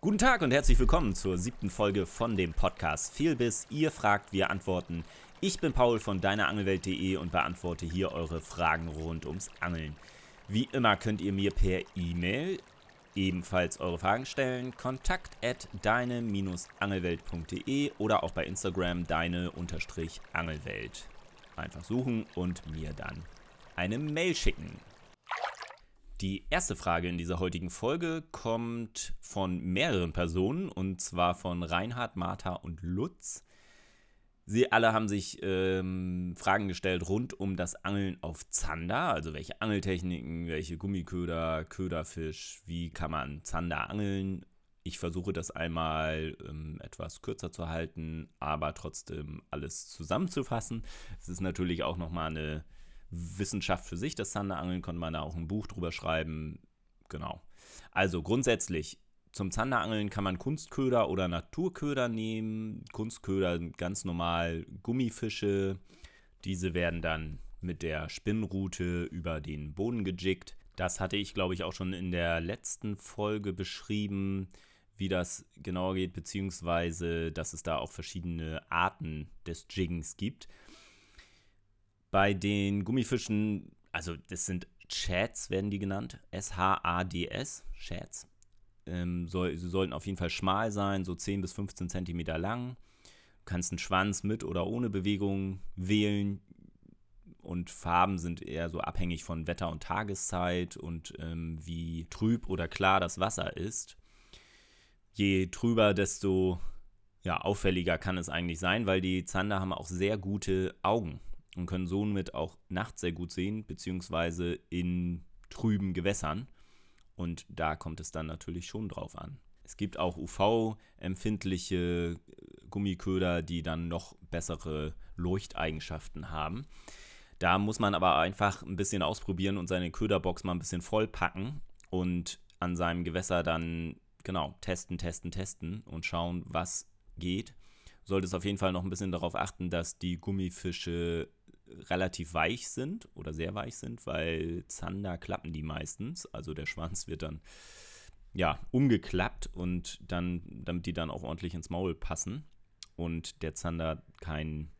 Guten Tag und herzlich willkommen zur siebten Folge von dem Podcast Fehlbiss. Ihr fragt, wir antworten. Ich bin Paul von deinerangelwelt.de und beantworte hier eure Fragen rund ums Angeln. Wie immer könnt ihr mir per E-Mail ebenfalls eure Fragen stellen. Kontakt at deine-angelwelt.de oder auch bei Instagram deine-angelwelt. Einfach suchen und mir dann eine Mail schicken. Die erste Frage in dieser heutigen Folge kommt von mehreren Personen und zwar von Reinhard, Martha und Lutz. Sie alle haben sich ähm, Fragen gestellt rund um das Angeln auf Zander, also welche Angeltechniken, welche Gummiköder, Köderfisch, wie kann man Zander angeln. Ich versuche das einmal ähm, etwas kürzer zu halten, aber trotzdem alles zusammenzufassen. Es ist natürlich auch nochmal eine Wissenschaft für sich, das Zanderangeln, konnte man da auch ein Buch drüber schreiben. Genau. Also grundsätzlich, zum Zanderangeln kann man Kunstköder oder Naturköder nehmen. Kunstköder ganz normal Gummifische. Diese werden dann mit der Spinnrute über den Boden gejickt. Das hatte ich, glaube ich, auch schon in der letzten Folge beschrieben, wie das genauer geht, beziehungsweise dass es da auch verschiedene Arten des Jiggens gibt. Bei den Gummifischen, also das sind Chats, werden die genannt. S-H-A-D-S, Chats. Ähm, soll, sie sollten auf jeden Fall schmal sein, so 10 bis 15 Zentimeter lang. Du kannst einen Schwanz mit oder ohne Bewegung wählen. Und Farben sind eher so abhängig von Wetter und Tageszeit und ähm, wie trüb oder klar das Wasser ist. Je trüber, desto ja, auffälliger kann es eigentlich sein, weil die Zander haben auch sehr gute Augen und können somit auch nachts sehr gut sehen, beziehungsweise in trüben Gewässern. Und da kommt es dann natürlich schon drauf an. Es gibt auch UV-empfindliche Gummiköder, die dann noch bessere Leuchteigenschaften haben. Da muss man aber einfach ein bisschen ausprobieren und seine Köderbox mal ein bisschen vollpacken und an seinem Gewässer dann genau testen, testen, testen und schauen, was geht. Sollte es auf jeden Fall noch ein bisschen darauf achten, dass die Gummifische relativ weich sind oder sehr weich sind, weil Zander klappen die meistens. Also der Schwanz wird dann ja umgeklappt und dann, damit die dann auch ordentlich ins Maul passen und der Zander keinen,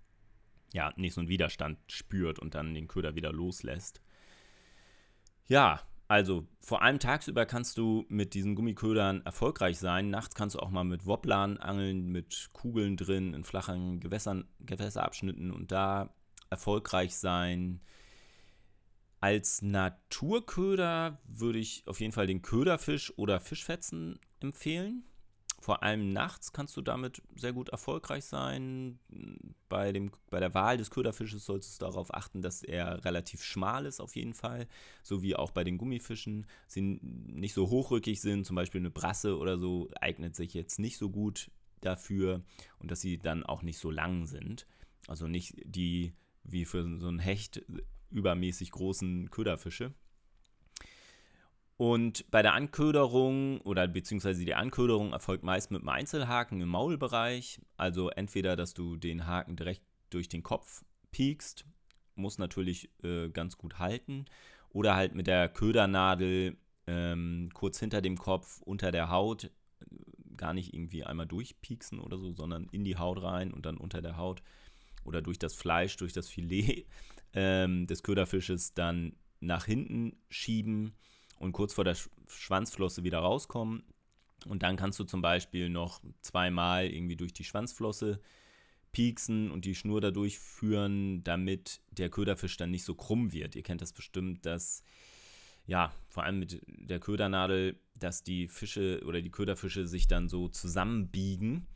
ja, nicht so einen Widerstand spürt und dann den Köder wieder loslässt. Ja, also vor allem tagsüber kannst du mit diesen Gummiködern erfolgreich sein. Nachts kannst du auch mal mit Wobblern angeln, mit Kugeln drin, in flachen Gewässern, Gewässerabschnitten und da erfolgreich sein. Als Naturköder würde ich auf jeden Fall den Köderfisch oder Fischfetzen empfehlen. Vor allem nachts kannst du damit sehr gut erfolgreich sein. Bei, dem, bei der Wahl des Köderfisches solltest du darauf achten, dass er relativ schmal ist, auf jeden Fall. So wie auch bei den Gummifischen. Sie nicht so hochrückig sind, zum Beispiel eine Brasse oder so, eignet sich jetzt nicht so gut dafür. Und dass sie dann auch nicht so lang sind. Also nicht die wie für so einen Hecht übermäßig großen Köderfische. Und bei der Anköderung oder beziehungsweise die Anköderung erfolgt meist mit einem Einzelhaken im Maulbereich. Also entweder, dass du den Haken direkt durch den Kopf piekst, muss natürlich äh, ganz gut halten. Oder halt mit der Ködernadel ähm, kurz hinter dem Kopf, unter der Haut, gar nicht irgendwie einmal durchpieksen oder so, sondern in die Haut rein und dann unter der Haut oder durch das Fleisch, durch das Filet ähm, des Köderfisches dann nach hinten schieben und kurz vor der Schwanzflosse wieder rauskommen. Und dann kannst du zum Beispiel noch zweimal irgendwie durch die Schwanzflosse pieksen und die Schnur dadurch führen, damit der Köderfisch dann nicht so krumm wird. Ihr kennt das bestimmt, dass ja, vor allem mit der Ködernadel, dass die Fische oder die Köderfische sich dann so zusammenbiegen.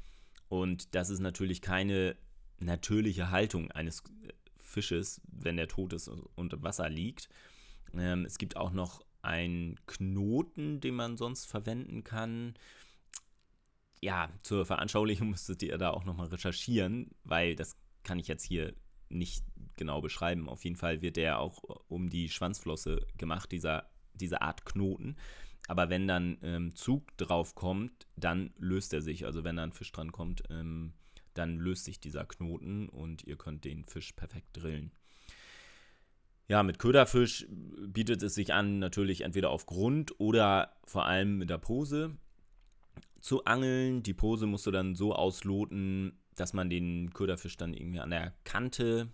Und das ist natürlich keine natürliche Haltung eines Fisches, wenn der tot ist und im Wasser liegt. Ähm, es gibt auch noch einen Knoten, den man sonst verwenden kann. Ja, zur Veranschaulichung müsstet ihr da auch nochmal recherchieren, weil das kann ich jetzt hier nicht genau beschreiben. Auf jeden Fall wird der auch um die Schwanzflosse gemacht, dieser, diese Art Knoten. Aber wenn dann ähm, Zug drauf kommt, dann löst er sich. Also wenn da ein Fisch dran kommt, ähm, dann löst sich dieser Knoten und ihr könnt den Fisch perfekt drillen. Ja, mit Köderfisch bietet es sich an, natürlich entweder auf Grund oder vor allem mit der Pose. abzuangeln. Die Pose musst du dann so ausloten, dass man den Köderfisch dann irgendwie an der Kante,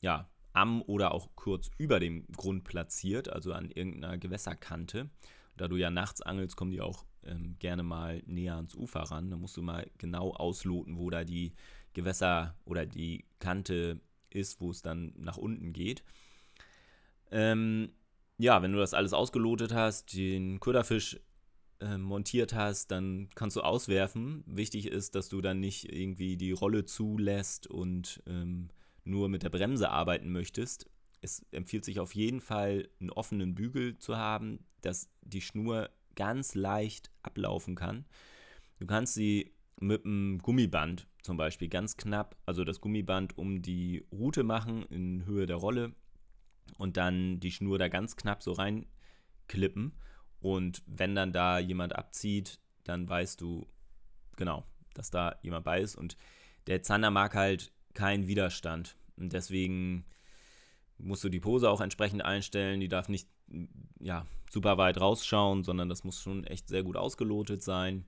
ja, am oder auch kurz über dem Grund platziert, also an irgendeiner Gewässerkante. Da du ja nachts angelst, kommen die auch ähm, gerne mal näher ans Ufer ran. Da musst du mal genau ausloten, wo da die Gewässer oder die Kante ist, wo es dann nach unten geht. Ähm, ja, wenn du das alles ausgelotet hast, den Köderfisch äh, montiert hast, dann kannst du auswerfen. Wichtig ist, dass du dann nicht irgendwie die Rolle zulässt und ähm, nur mit der Bremse arbeiten möchtest. Es empfiehlt sich auf jeden Fall, einen offenen Bügel zu haben, dass die Schnur ganz leicht ablaufen kann. Du kannst sie mit einem Gummiband zum Beispiel ganz knapp, also das Gummiband um die Route machen in Höhe der Rolle und dann die Schnur da ganz knapp so reinklippen. Und wenn dann da jemand abzieht, dann weißt du genau, dass da jemand bei ist. Und der Zander mag halt keinen Widerstand. Und deswegen musst du die Pose auch entsprechend einstellen. Die darf nicht ja, super weit rausschauen, sondern das muss schon echt sehr gut ausgelotet sein,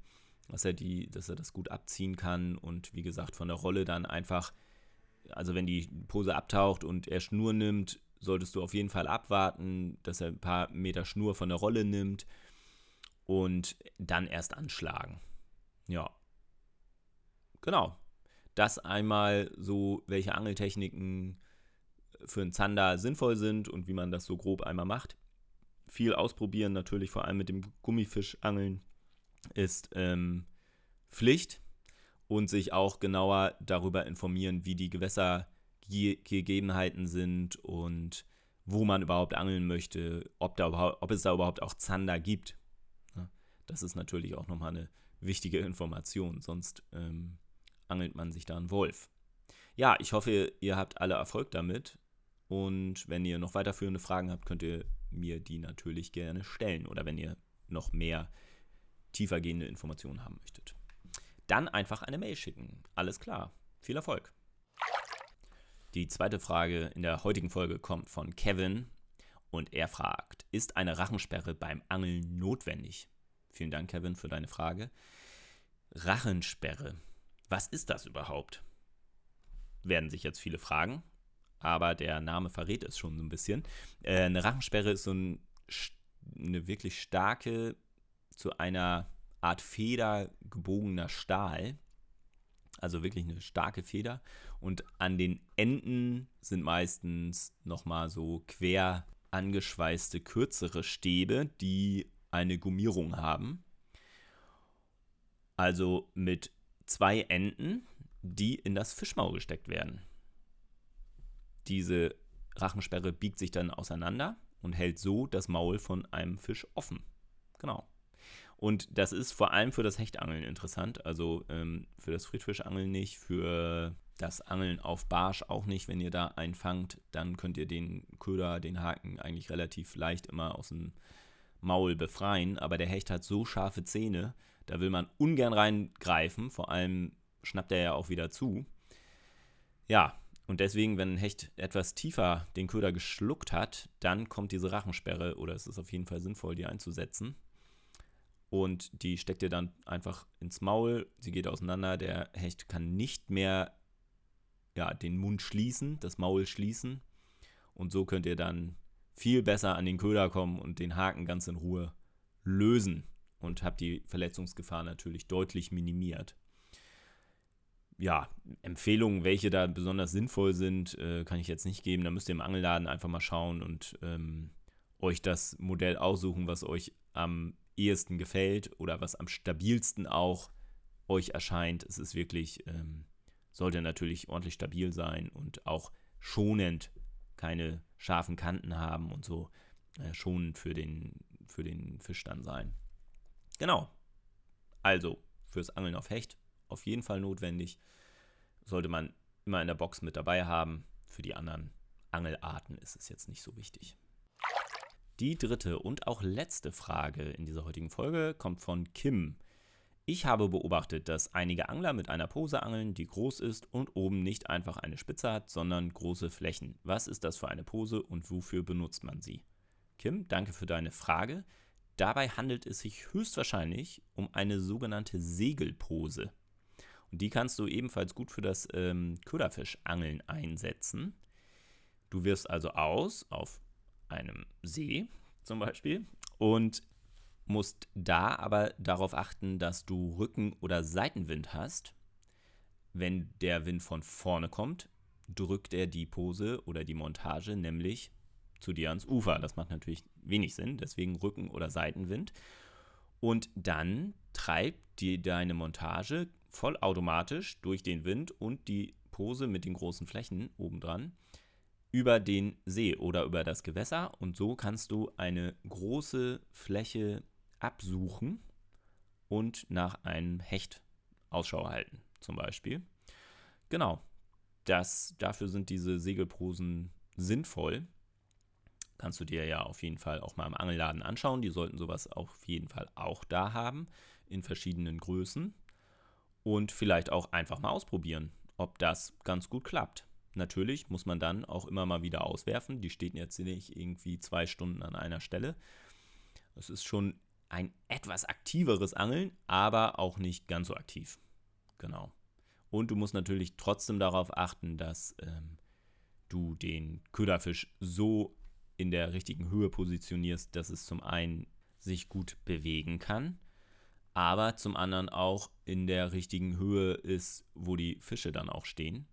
dass er, die, dass er das gut abziehen kann. Und wie gesagt, von der Rolle dann einfach, also wenn die Pose abtaucht und er Schnur nimmt, solltest du auf jeden Fall abwarten, dass er ein paar Meter Schnur von der Rolle nimmt und dann erst anschlagen. Ja. Genau. Das einmal so, welche Angeltechniken für einen Zander sinnvoll sind und wie man das so grob einmal macht. Viel ausprobieren, natürlich vor allem mit dem Gummifischangeln, ist ähm, Pflicht und sich auch genauer darüber informieren, wie die Gewässer Gegebenheiten sind und wo man überhaupt angeln möchte, ob, da ob es da überhaupt auch Zander gibt. Das ist natürlich auch nochmal eine wichtige Information, sonst ähm, angelt man sich da einen Wolf. Ja, ich hoffe, ihr habt alle Erfolg damit. Und wenn ihr noch weiterführende Fragen habt, könnt ihr mir die natürlich gerne stellen. Oder wenn ihr noch mehr tiefergehende Informationen haben möchtet. Dann einfach eine Mail schicken. Alles klar. Viel Erfolg. Die zweite Frage in der heutigen Folge kommt von Kevin und er fragt, ist eine Rachensperre beim Angeln notwendig? Vielen Dank, Kevin, für deine Frage. Rachensperre. Was ist das überhaupt? Werden sich jetzt viele fragen, aber der Name verrät es schon so ein bisschen. Äh, eine Rachensperre ist so ein, eine wirklich starke, zu einer Art Feder gebogener Stahl, also wirklich eine starke Feder. Und an den Enden sind meistens nochmal so quer angeschweißte kürzere Stäbe, die eine Gummierung haben. Also mit zwei Enden, die in das Fischmaul gesteckt werden. Diese Rachensperre biegt sich dann auseinander und hält so das Maul von einem Fisch offen. Genau. Und das ist vor allem für das Hechtangeln interessant, also ähm, für das Friedfischangeln nicht, für das Angeln auf Barsch auch nicht. Wenn ihr da einen fangt, dann könnt ihr den Köder, den Haken eigentlich relativ leicht immer aus dem Maul befreien. Aber der Hecht hat so scharfe Zähne, da will man ungern reingreifen. Vor allem schnappt er ja auch wieder zu. Ja, und deswegen, wenn ein Hecht etwas tiefer den Köder geschluckt hat, dann kommt diese Rachensperre oder es ist auf jeden Fall sinnvoll, die einzusetzen und die steckt ihr dann einfach ins Maul. Sie geht auseinander. Der Hecht kann nicht mehr ja, den Mund schließen, das Maul schließen. Und so könnt ihr dann viel besser an den Köder kommen und den Haken ganz in Ruhe lösen und habt die Verletzungsgefahr natürlich deutlich minimiert. Ja, Empfehlungen, welche da besonders sinnvoll sind, äh, kann ich jetzt nicht geben. Da müsst ihr im Angelladen einfach mal schauen und ähm, euch das Modell aussuchen, was euch am ehesten gefällt oder was am stabilsten auch euch erscheint. Es ist wirklich, ähm, sollte natürlich ordentlich stabil sein und auch schonend keine scharfen Kanten haben und so äh, schonend für den, für den Fisch dann sein. Genau. Also fürs Angeln auf Hecht auf jeden Fall notwendig. Sollte man immer in der Box mit dabei haben. Für die anderen Angelarten ist es jetzt nicht so wichtig. Die dritte und auch letzte Frage in dieser heutigen Folge kommt von Kim. Ich habe beobachtet, dass einige Angler mit einer Pose angeln, die groß ist und oben nicht einfach eine Spitze hat, sondern große Flächen. Was ist das für eine Pose und wofür benutzt man sie? Kim, danke für deine Frage. dabei handelt es sich höchstwahrscheinlich um eine sogenannte Segelpose. Die kannst du ebenfalls gut für das ähm, Köderfischangeln einsetzen. Du wirfst also aus auf einem See zum Beispiel und musst da aber darauf achten, dass du Rücken- oder Seitenwind hast. Wenn der Wind von vorne kommt, drückt er die Pose oder die Montage nämlich zu dir ans Ufer. Das macht natürlich wenig Sinn, deswegen Rücken- oder Seitenwind. Und dann treibt dir deine Montage vollautomatisch durch den Wind und die Pose mit den großen Flächen obendran über den See oder über das Gewässer und so kannst du eine große Fläche absuchen und nach einem Hecht Ausschau halten, zum Beispiel. Genau, das, dafür sind diese Segelprosen sinnvoll. Kannst du dir ja auf jeden Fall auch mal im Angelladen anschauen. Die sollten sowas auf jeden Fall auch da haben, in verschiedenen Größen und vielleicht auch einfach mal ausprobieren, ob das ganz gut klappt. Natürlich muss man dann auch immer mal wieder auswerfen. Die stehen jetzt nicht irgendwie zwei Stunden an einer Stelle. Es ist schon ein etwas aktiveres Angeln, aber auch nicht ganz so aktiv. Genau. Und du musst natürlich trotzdem darauf achten, dass ähm, du den Köderfisch so in der richtigen Höhe positionierst, dass es zum einen sich gut bewegen kann aber zum anderen auch in der richtigen Höhe ist, wo die Fische dann auch stehen.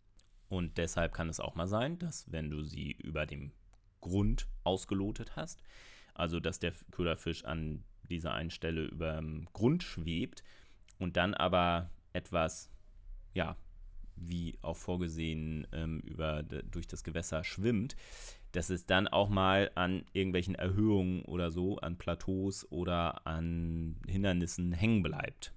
Und deshalb kann es auch mal sein, dass wenn du sie über dem Grund ausgelotet hast, also dass der Köderfisch an dieser einen Stelle über dem Grund schwebt und dann aber etwas, ja, wie auch vorgesehen, ähm, über, durch das Gewässer schwimmt, dass es dann auch mal an irgendwelchen Erhöhungen oder so, an Plateaus oder an Hindernissen hängen bleibt.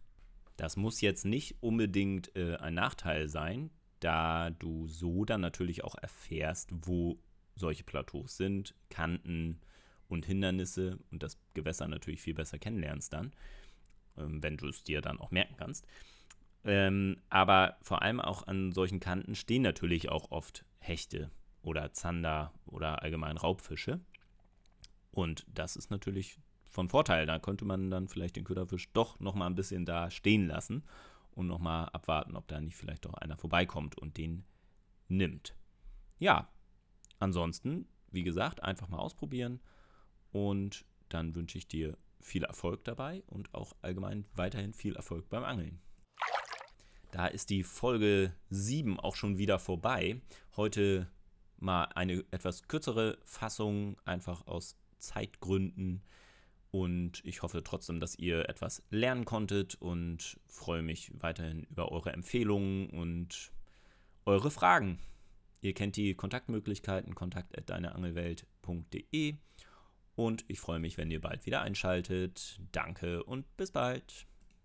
Das muss jetzt nicht unbedingt äh, ein Nachteil sein, da du so dann natürlich auch erfährst, wo solche Plateaus sind, Kanten und Hindernisse und das Gewässer natürlich viel besser kennenlernst dann, ähm, wenn du es dir dann auch merken kannst. Ähm, aber vor allem auch an solchen Kanten stehen natürlich auch oft Hechte oder Zander oder allgemein Raubfische. Und das ist natürlich von Vorteil. Da könnte man dann vielleicht den Köderfisch doch noch mal ein bisschen da stehen lassen und noch mal abwarten, ob da nicht vielleicht doch einer vorbeikommt und den nimmt. Ja, ansonsten, wie gesagt, einfach mal ausprobieren und dann wünsche ich dir viel Erfolg dabei und auch allgemein weiterhin viel Erfolg beim Angeln. Da ist die Folge 7 auch schon wieder vorbei. Heute mal eine etwas kürzere Fassung, einfach aus Zeitgründen. Und ich hoffe trotzdem, dass ihr etwas lernen konntet und freue mich weiterhin über eure Empfehlungen und eure Fragen. Ihr kennt die Kontaktmöglichkeiten kontakt@deineangelwelt.de und ich freue mich, wenn ihr bald wieder einschaltet. Danke und bis bald.